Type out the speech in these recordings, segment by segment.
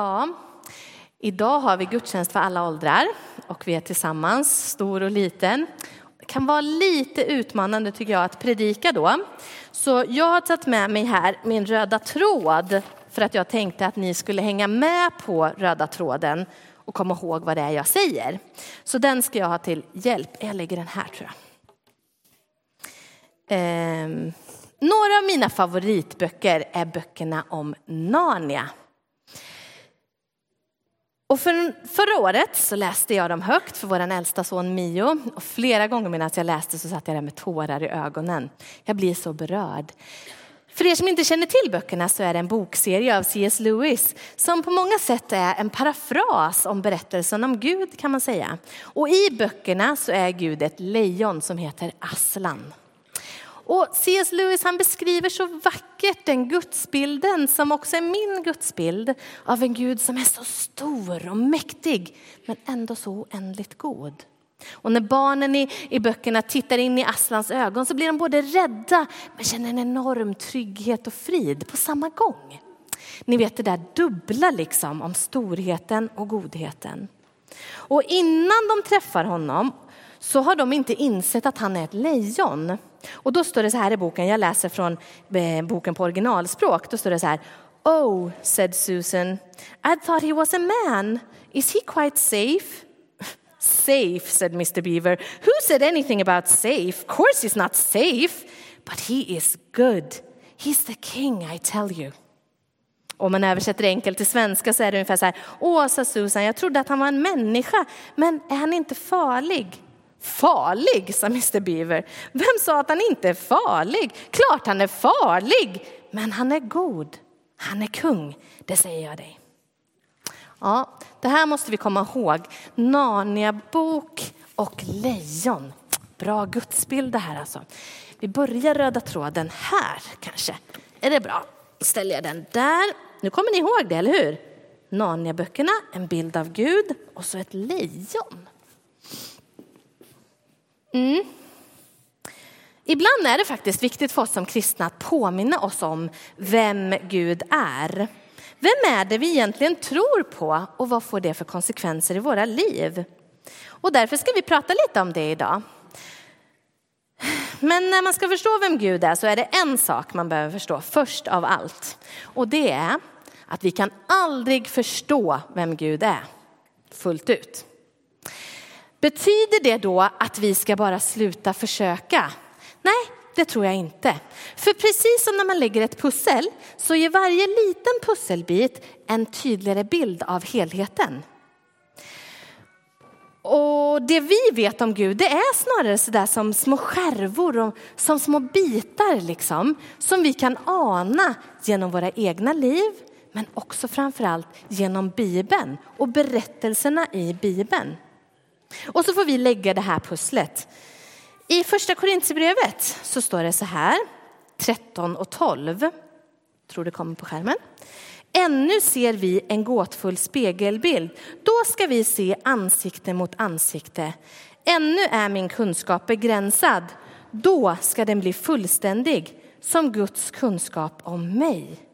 Ja, idag har vi gudstjänst för alla åldrar och vi är tillsammans, stor och liten. Det kan vara lite utmanande tycker jag att predika då. Så jag har tagit med mig här min röda tråd för att jag tänkte att ni skulle hänga med på röda tråden och komma ihåg vad det är jag säger. Så den ska jag ha till hjälp. Jag lägger den här tror jag. Eh, några av mina favoritböcker är böckerna om Narnia. Och för, förra året så läste jag dem högt för vår äldsta son Mio. Och flera gånger medan jag läste så satt jag där med tårar i ögonen. Jag blir så berörd. För er som inte känner till böckerna så är det en bokserie av C.S. Lewis som på många sätt är en parafras om berättelsen om Gud kan man säga. Och i böckerna så är Gud ett lejon som heter Aslan. Och C.S. Lewis han beskriver så vackert den gudsbilden som också är min gudsbild av en Gud som är så stor och mäktig men ändå så oändligt god. Och när barnen i, i böckerna tittar in i Aslans ögon så blir de både rädda men känner en enorm trygghet och frid på samma gång. Ni vet det där dubbla liksom om storheten och godheten. Och innan de träffar honom så har de inte insett att han är ett lejon. Och då står det så här i boken, jag läser från eh, boken på originalspråk, då står det så här. Oh, said Susan, I thought he was a man. Is he quite safe? Safe, said Mr. Beaver. Who said anything about safe? Of course he's not safe, but he is good. He's the king, I tell you. Om man översätter enkelt till svenska så är det ungefär så här. Åh, sa Susan, jag trodde att han var en människa, men är han inte farlig? Farlig, sa Mr Beaver. Vem sa att han inte är farlig? Klart han är farlig, men han är god. Han är kung, det säger jag dig. Ja, det här måste vi komma ihåg. Narnia-bok och lejon. Bra gudsbild det här alltså. Vi börjar röda tråden här kanske. Är det bra? Ställer jag den där. Nu kommer ni ihåg det, eller hur? Narnia-böckerna, en bild av Gud och så ett lejon. Mm. Ibland är det faktiskt viktigt för oss som kristna att påminna oss om vem Gud är. Vem är det vi egentligen tror på och vad får det för konsekvenser i våra liv? Och därför ska vi prata lite om det idag. Men när man ska förstå vem Gud är så är det en sak man behöver förstå först av allt. Och det är att vi kan aldrig förstå vem Gud är fullt ut. Betyder det då att vi ska bara sluta försöka? Nej, det tror jag inte. För precis som när man lägger ett pussel så ger varje liten pusselbit en tydligare bild av helheten. Och det vi vet om Gud, det är snarare sådär som små skärvor och som små bitar liksom, som vi kan ana genom våra egna liv, men också framförallt genom Bibeln och berättelserna i Bibeln. Och så får vi lägga det här pusslet. I första Korintierbrevet så står det så här, 13 och 12. Tror det kommer på skärmen. Ännu ser vi en gåtfull spegelbild. Då ska vi se ansikte mot ansikte. Ännu är min kunskap begränsad. Då ska den bli fullständig som Guds kunskap om mig.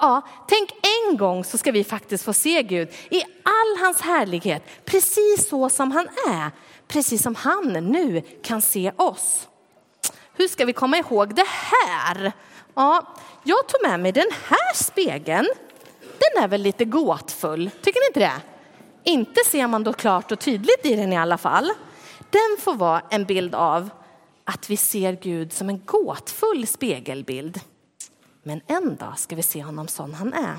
Ja, tänk en gång så ska vi faktiskt få se Gud i all hans härlighet, precis så som han är, precis som han nu kan se oss. Hur ska vi komma ihåg det här? Ja, jag tog med mig den här spegeln. Den är väl lite gåtfull, tycker ni inte det? Inte ser man då klart och tydligt i den i alla fall. Den får vara en bild av att vi ser Gud som en gåtfull spegelbild. Men en dag ska vi se honom som han är.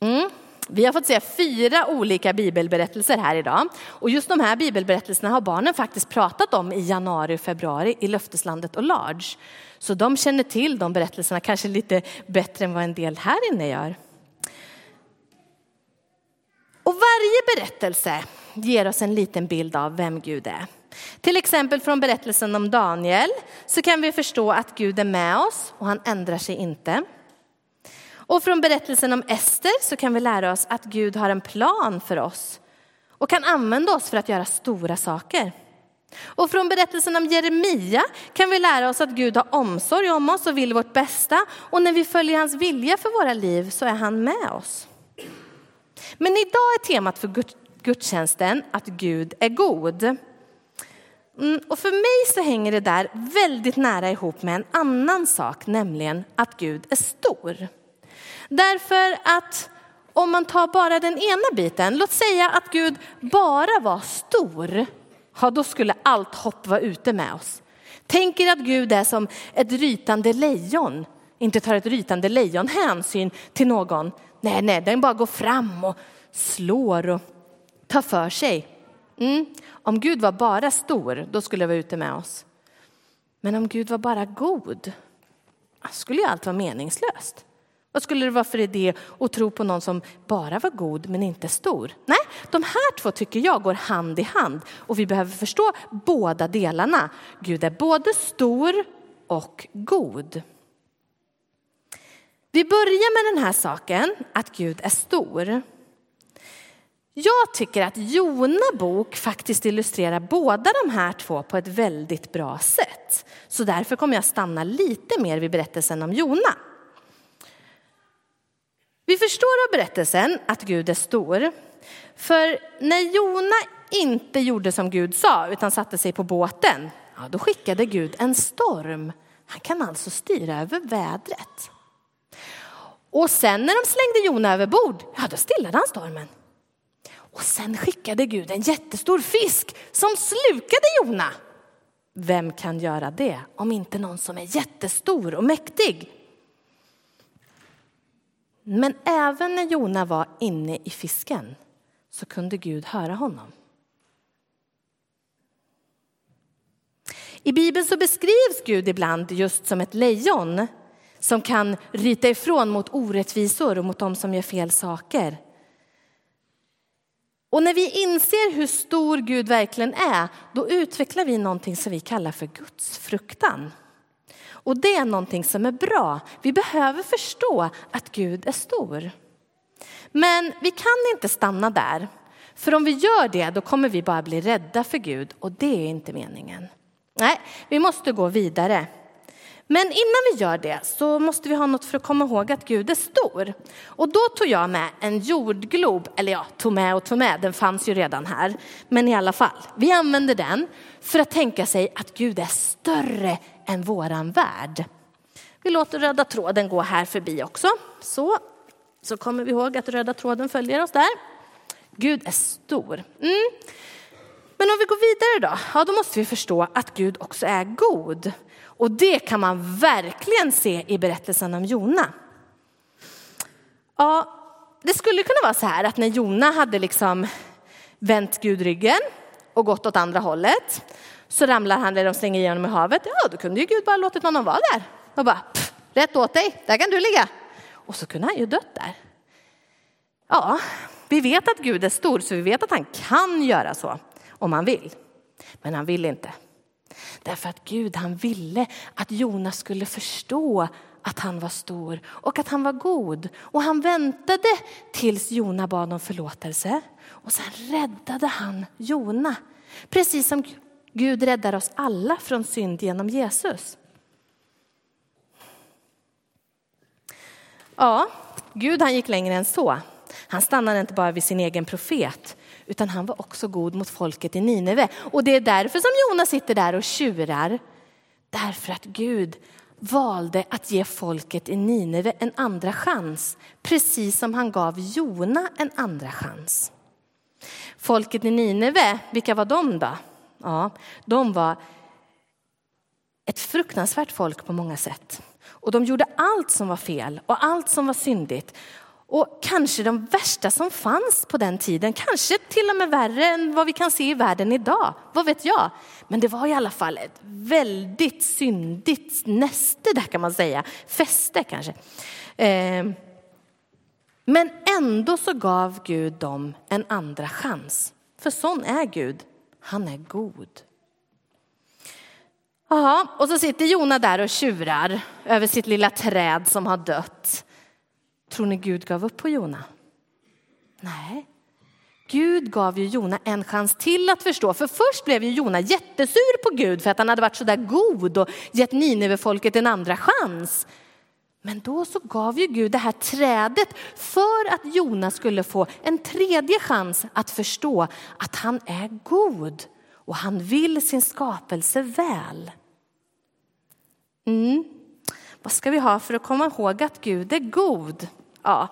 Mm. Vi har fått se fyra olika bibelberättelser här idag. Och just de här bibelberättelserna har barnen faktiskt pratat om i januari och februari i löfteslandet och Large. Så de känner till de berättelserna kanske lite bättre än vad en del här inne gör. Och varje berättelse ger oss en liten bild av vem Gud är. Till exempel från berättelsen om Daniel så kan vi förstå att Gud är med oss och han ändrar sig inte. Och från berättelsen om Ester så kan vi lära oss att Gud har en plan för oss och kan använda oss för att göra stora saker. Och från berättelsen om Jeremia kan vi lära oss att Gud har omsorg om oss och vill vårt bästa. Och när vi följer hans vilja för våra liv så är han med oss. Men idag är temat för gudstjänsten att Gud är god. Mm, och för mig så hänger det där väldigt nära ihop med en annan sak, nämligen att Gud är stor. Därför att om man tar bara den ena biten, låt säga att Gud bara var stor, ja då skulle allt hopp vara ute med oss. Tänk er att Gud är som ett rytande lejon. Inte tar ett rytande lejon hänsyn till någon. Nej, nej, den bara går fram och slår och tar för sig. Mm. Om Gud var bara stor, då skulle det vara ute med oss. Men om Gud var bara god, skulle ju allt vara meningslöst. Vad skulle det vara för idé att tro på någon som bara var god men inte stor? Nej, de här två tycker jag går hand i hand och vi behöver förstå båda delarna. Gud är både stor och god. Vi börjar med den här saken, att Gud är stor. Jag tycker att Jona bok faktiskt illustrerar båda de här två på ett väldigt bra sätt. Så därför kommer jag stanna lite mer vid berättelsen om Jona. Vi förstår av berättelsen att Gud är stor. För när Jona inte gjorde som Gud sa utan satte sig på båten, ja, då skickade Gud en storm. Han kan alltså styra över vädret. Och sen när de slängde Jona över bord, ja då stillade han stormen. Och sen skickade Gud en jättestor fisk som slukade Jona. Vem kan göra det om inte någon som är jättestor och mäktig? Men även när Jona var inne i fisken så kunde Gud höra honom. I Bibeln så beskrivs Gud ibland just som ett lejon som kan ryta ifrån mot orättvisor och mot dem som gör fel saker. Och när vi inser hur stor Gud verkligen är, då utvecklar vi någonting som vi kallar för Guds fruktan. Och det är någonting som är bra. Vi behöver förstå att Gud är stor. Men vi kan inte stanna där. För om vi gör det, då kommer vi bara bli rädda för Gud och det är inte meningen. Nej, vi måste gå vidare. Men innan vi gör det så måste vi ha något för att komma ihåg att Gud är stor. Och då tog jag med en jordglob, eller ja, tog med och tog med, den fanns ju redan här. Men i alla fall, vi använder den för att tänka sig att Gud är större än våran värld. Vi låter röda tråden gå här förbi också. Så, så kommer vi ihåg att röda tråden följer oss där. Gud är stor. Mm. Men om vi går vidare då, ja, då måste vi förstå att Gud också är god. Och det kan man verkligen se i berättelsen om Jona. Ja, det skulle kunna vara så här att när Jona hade liksom vänt Gud ryggen och gått åt andra hållet så ramlar han, eller de slänger igenom i havet. Ja, då kunde ju Gud bara låtit honom vara där och bara pff, rätt åt dig, där kan du ligga. Och så kunde han ju dött där. Ja, vi vet att Gud är stor så vi vet att han kan göra så om han vill. Men han vill inte. Därför att Gud han ville att Jonas skulle förstå att han var stor och att han var god. Och han väntade tills Jona bad om förlåtelse. Och sen räddade han Jona. Precis som Gud räddar oss alla från synd genom Jesus. Ja, Gud han gick längre än så. Han stannade inte bara vid sin egen profet utan han var också god mot folket i Nineve. Och det är därför som Jonas sitter där och tjurar. Därför att Gud valde att ge folket i Nineve en andra chans, precis som han gav Jona en andra chans. Folket i Nineve, vilka var de då? Ja, de var ett fruktansvärt folk på många sätt. Och de gjorde allt som var fel och allt som var syndigt. Och kanske de värsta som fanns på den tiden, kanske till och med värre än vad vi kan se i världen idag. Vad vet jag? Men det var i alla fall ett väldigt syndigt näste där kan man säga, fäste kanske. Ehm, men ändå så gav Gud dem en andra chans. För sån är Gud, han är god. Jaha, och så sitter Jona där och tjurar över sitt lilla träd som har dött. Tror ni Gud gav upp på Jona? Nej. Gud gav ju Jona en chans till att förstå. För först blev ju Jona jättesur på Gud för att han hade varit så där god och gett Ninevefolket en andra chans. Men då så gav ju Gud det här trädet för att Jona skulle få en tredje chans att förstå att han är god och han vill sin skapelse väl. Mm. Vad ska vi ha för att komma ihåg att Gud är god? Ja,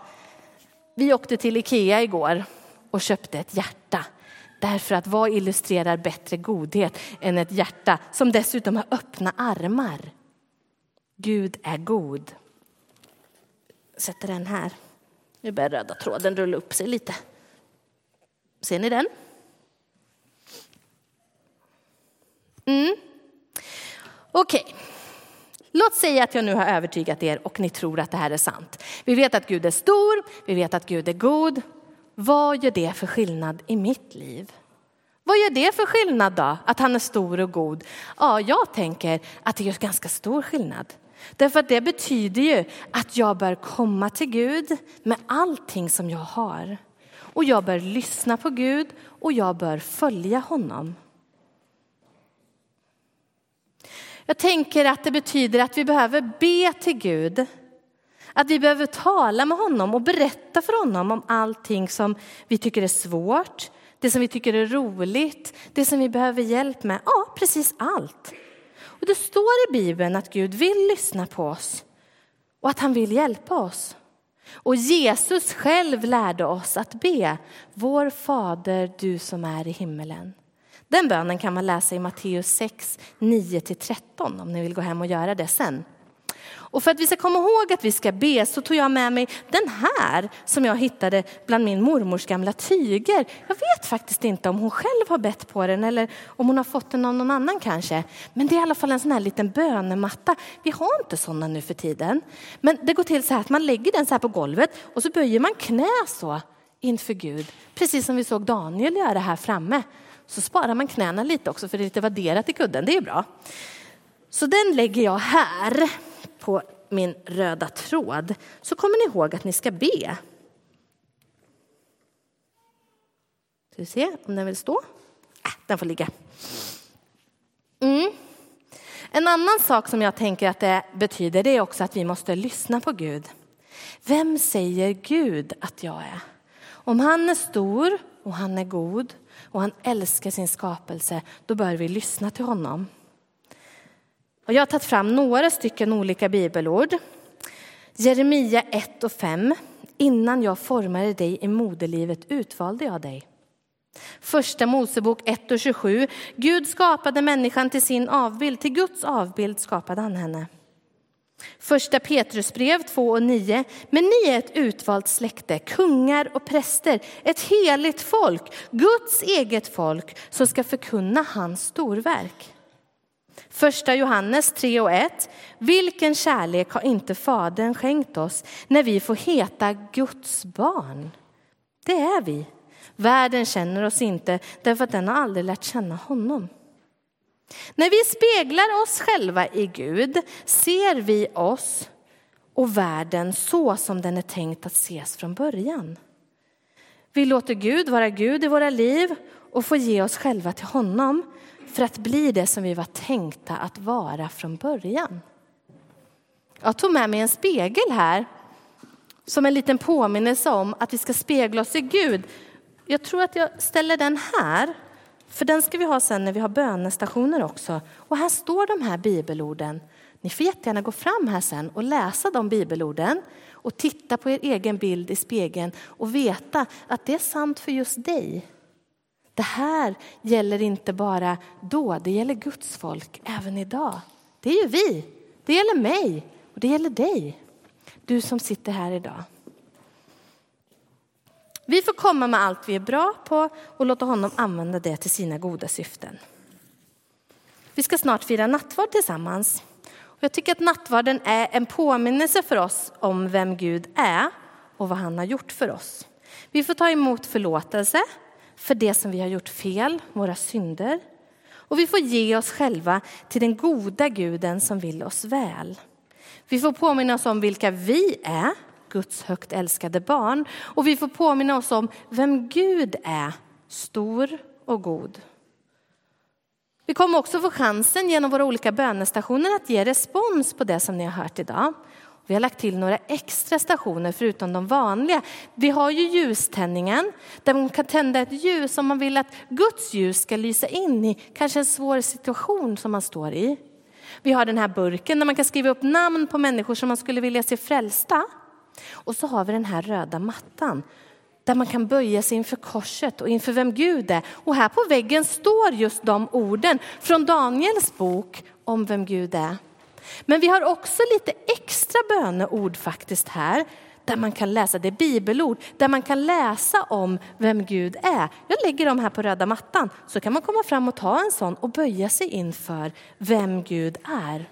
vi åkte till Ikea igår och köpte ett hjärta. Därför att vad illustrerar bättre godhet än ett hjärta som dessutom har öppna armar? Gud är god. Jag Sätter den här. Nu börjar röda tråden rulla upp sig lite. Ser ni den? Mm. Okej. Okay. Låt säga att jag nu har övertygat er och ni tror att det här är sant. Vi vet att Gud är stor, vi vet att Gud är god. Vad gör det för skillnad i mitt liv? Vad gör det för skillnad då, att han är stor och god? Ja, jag tänker att det gör ganska stor skillnad. Därför att det betyder ju att jag bör komma till Gud med allting som jag har. Och jag bör lyssna på Gud och jag bör följa honom. Jag tänker att det betyder att vi behöver be till Gud. Att vi behöver tala med honom och berätta för honom om allting som vi tycker är svårt, det som vi tycker är roligt, det som vi behöver hjälp med. Ja, precis allt. Och det står i Bibeln att Gud vill lyssna på oss och att han vill hjälpa oss. Och Jesus själv lärde oss att be, vår fader du som är i himmelen. Den bönen kan man läsa i Matteus 6, 9-13 om ni vill gå hem och göra det sen. Och för att vi ska komma ihåg att vi ska be så tog jag med mig den här som jag hittade bland min mormors gamla tyger. Jag vet faktiskt inte om hon själv har bett på den eller om hon har fått den av någon annan kanske. Men det är i alla fall en sån här liten bönematta. Vi har inte sådana nu för tiden. Men det går till så här att man lägger den så här på golvet och så böjer man knä så inför Gud. Precis som vi såg Daniel göra här framme. Så sparar man knäna lite också för det är lite vadderat i kudden, det är bra. Så den lägger jag här på min röda tråd. Så kommer ni ihåg att ni ska be. Ska vi se om den vill stå? Äh, den får ligga. Mm. En annan sak som jag tänker att det betyder det är också att vi måste lyssna på Gud. Vem säger Gud att jag är? Om han är stor och han är god och han älskar sin skapelse, då bör vi lyssna till honom. Och jag har tagit fram några stycken olika bibelord. Jeremia 1 och 5. Innan jag formade dig i moderlivet utvalde jag dig. Första Mosebok 1 och 27. Gud skapade människan till sin avbild, till Guds avbild skapade han henne. Första Petrusbrev 2 och 9. Men ni är ett utvalt släkte, kungar och präster, ett heligt folk, Guds eget folk som ska förkunna hans storverk. Första Johannes 3 och 1. Vilken kärlek har inte Fadern skänkt oss när vi får heta Guds barn? Det är vi. Världen känner oss inte därför att den har aldrig lärt känna honom. När vi speglar oss själva i Gud ser vi oss och världen så som den är tänkt att ses från början. Vi låter Gud vara Gud i våra liv och får ge oss själva till honom för att bli det som vi var tänkta att vara från början. Jag tog med mig en spegel här som en liten påminnelse om att vi ska spegla oss i Gud. Jag tror att jag ställer den här, för den ska vi ha sen när vi har bönestationer också. Och här står de här bibelorden. Ni får jättegärna gå fram här sen och läsa de bibelorden och titta på er egen bild i spegeln och veta att det är sant för just dig. Det här gäller inte bara då, det gäller Guds folk även idag. Det är ju vi, det gäller mig och det gäller dig, du som sitter här idag. Vi får komma med allt vi är bra på och låta honom använda det till sina goda syften. Vi ska snart fira nattvard tillsammans. Jag tycker att nattvarden är en påminnelse för oss om vem Gud är och vad han har gjort för oss. Vi får ta emot förlåtelse för det som vi har gjort fel, våra synder. Och vi får ge oss själva till den goda guden som vill oss väl. Vi får påminna oss om vilka vi är, Guds högt älskade barn. Och vi får påminna oss om vem Gud är, stor och god. Vi kommer också få chansen genom våra olika bönestationer att ge respons på det som ni har hört idag. Vi har lagt till några extra stationer förutom de vanliga. Vi har ju ljuständningen där man kan tända ett ljus om man vill att Guds ljus ska lysa in i kanske en svår situation som man står i. Vi har den här burken där man kan skriva upp namn på människor som man skulle vilja se frälsta. Och så har vi den här röda mattan där man kan böja sig inför korset och inför vem Gud är. Och här på väggen står just de orden från Daniels bok om vem Gud är. Men vi har också lite extra böneord faktiskt här där man kan läsa, det är bibelord, där man kan läsa om vem Gud är. Jag lägger dem här på röda mattan så kan man komma fram och ta en sån och böja sig inför vem Gud är.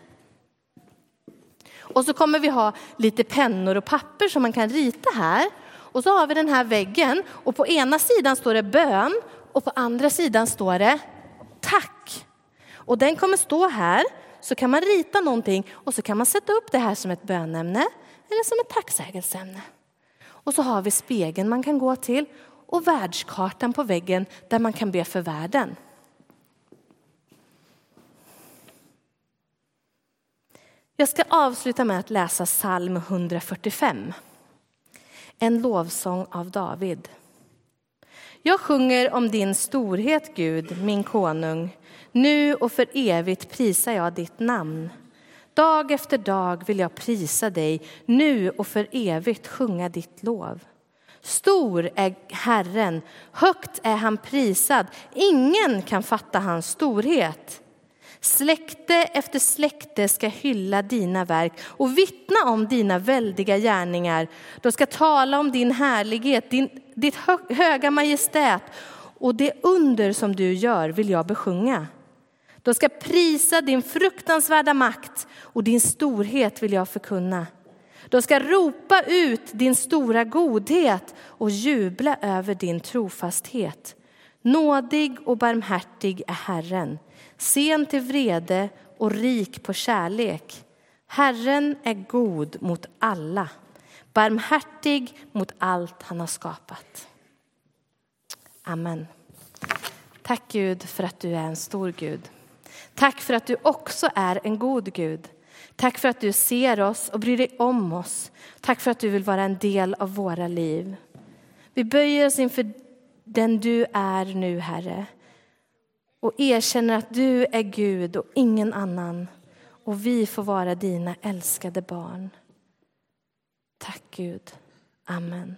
Och så kommer vi ha lite pennor och papper som man kan rita här. Och så har vi den här väggen och på ena sidan står det bön och på andra sidan står det tack. Och den kommer stå här så kan man rita någonting och så kan man sätta upp det här som ett bönämne eller som ett tacksägelseämne. Och så har vi spegeln man kan gå till och världskartan på väggen där man kan be för världen. Jag ska avsluta med att läsa psalm 145. En lovsång av David. Jag sjunger om din storhet, Gud, min konung. Nu och för evigt prisar jag ditt namn. Dag efter dag vill jag prisa dig, nu och för evigt sjunga ditt lov. Stor är Herren, högt är han prisad, ingen kan fatta hans storhet. Släkte efter släkte ska hylla dina verk och vittna om dina väldiga gärningar. De ska tala om din härlighet, din, ditt höga majestät och det under som du gör vill jag besjunga. De ska prisa din fruktansvärda makt och din storhet vill jag förkunna. De ska ropa ut din stora godhet och jubla över din trofasthet. Nådig och barmhärtig är Herren, sen till vrede och rik på kärlek. Herren är god mot alla, barmhärtig mot allt han har skapat. Amen. Tack Gud för att du är en stor Gud. Tack för att du också är en god Gud. Tack för att du ser oss och bryr dig om oss. Tack för att du vill vara en del av våra liv. Vi böjer oss inför den du är nu, Herre och erkänner att du är Gud och ingen annan och vi får vara dina älskade barn. Tack Gud. Amen.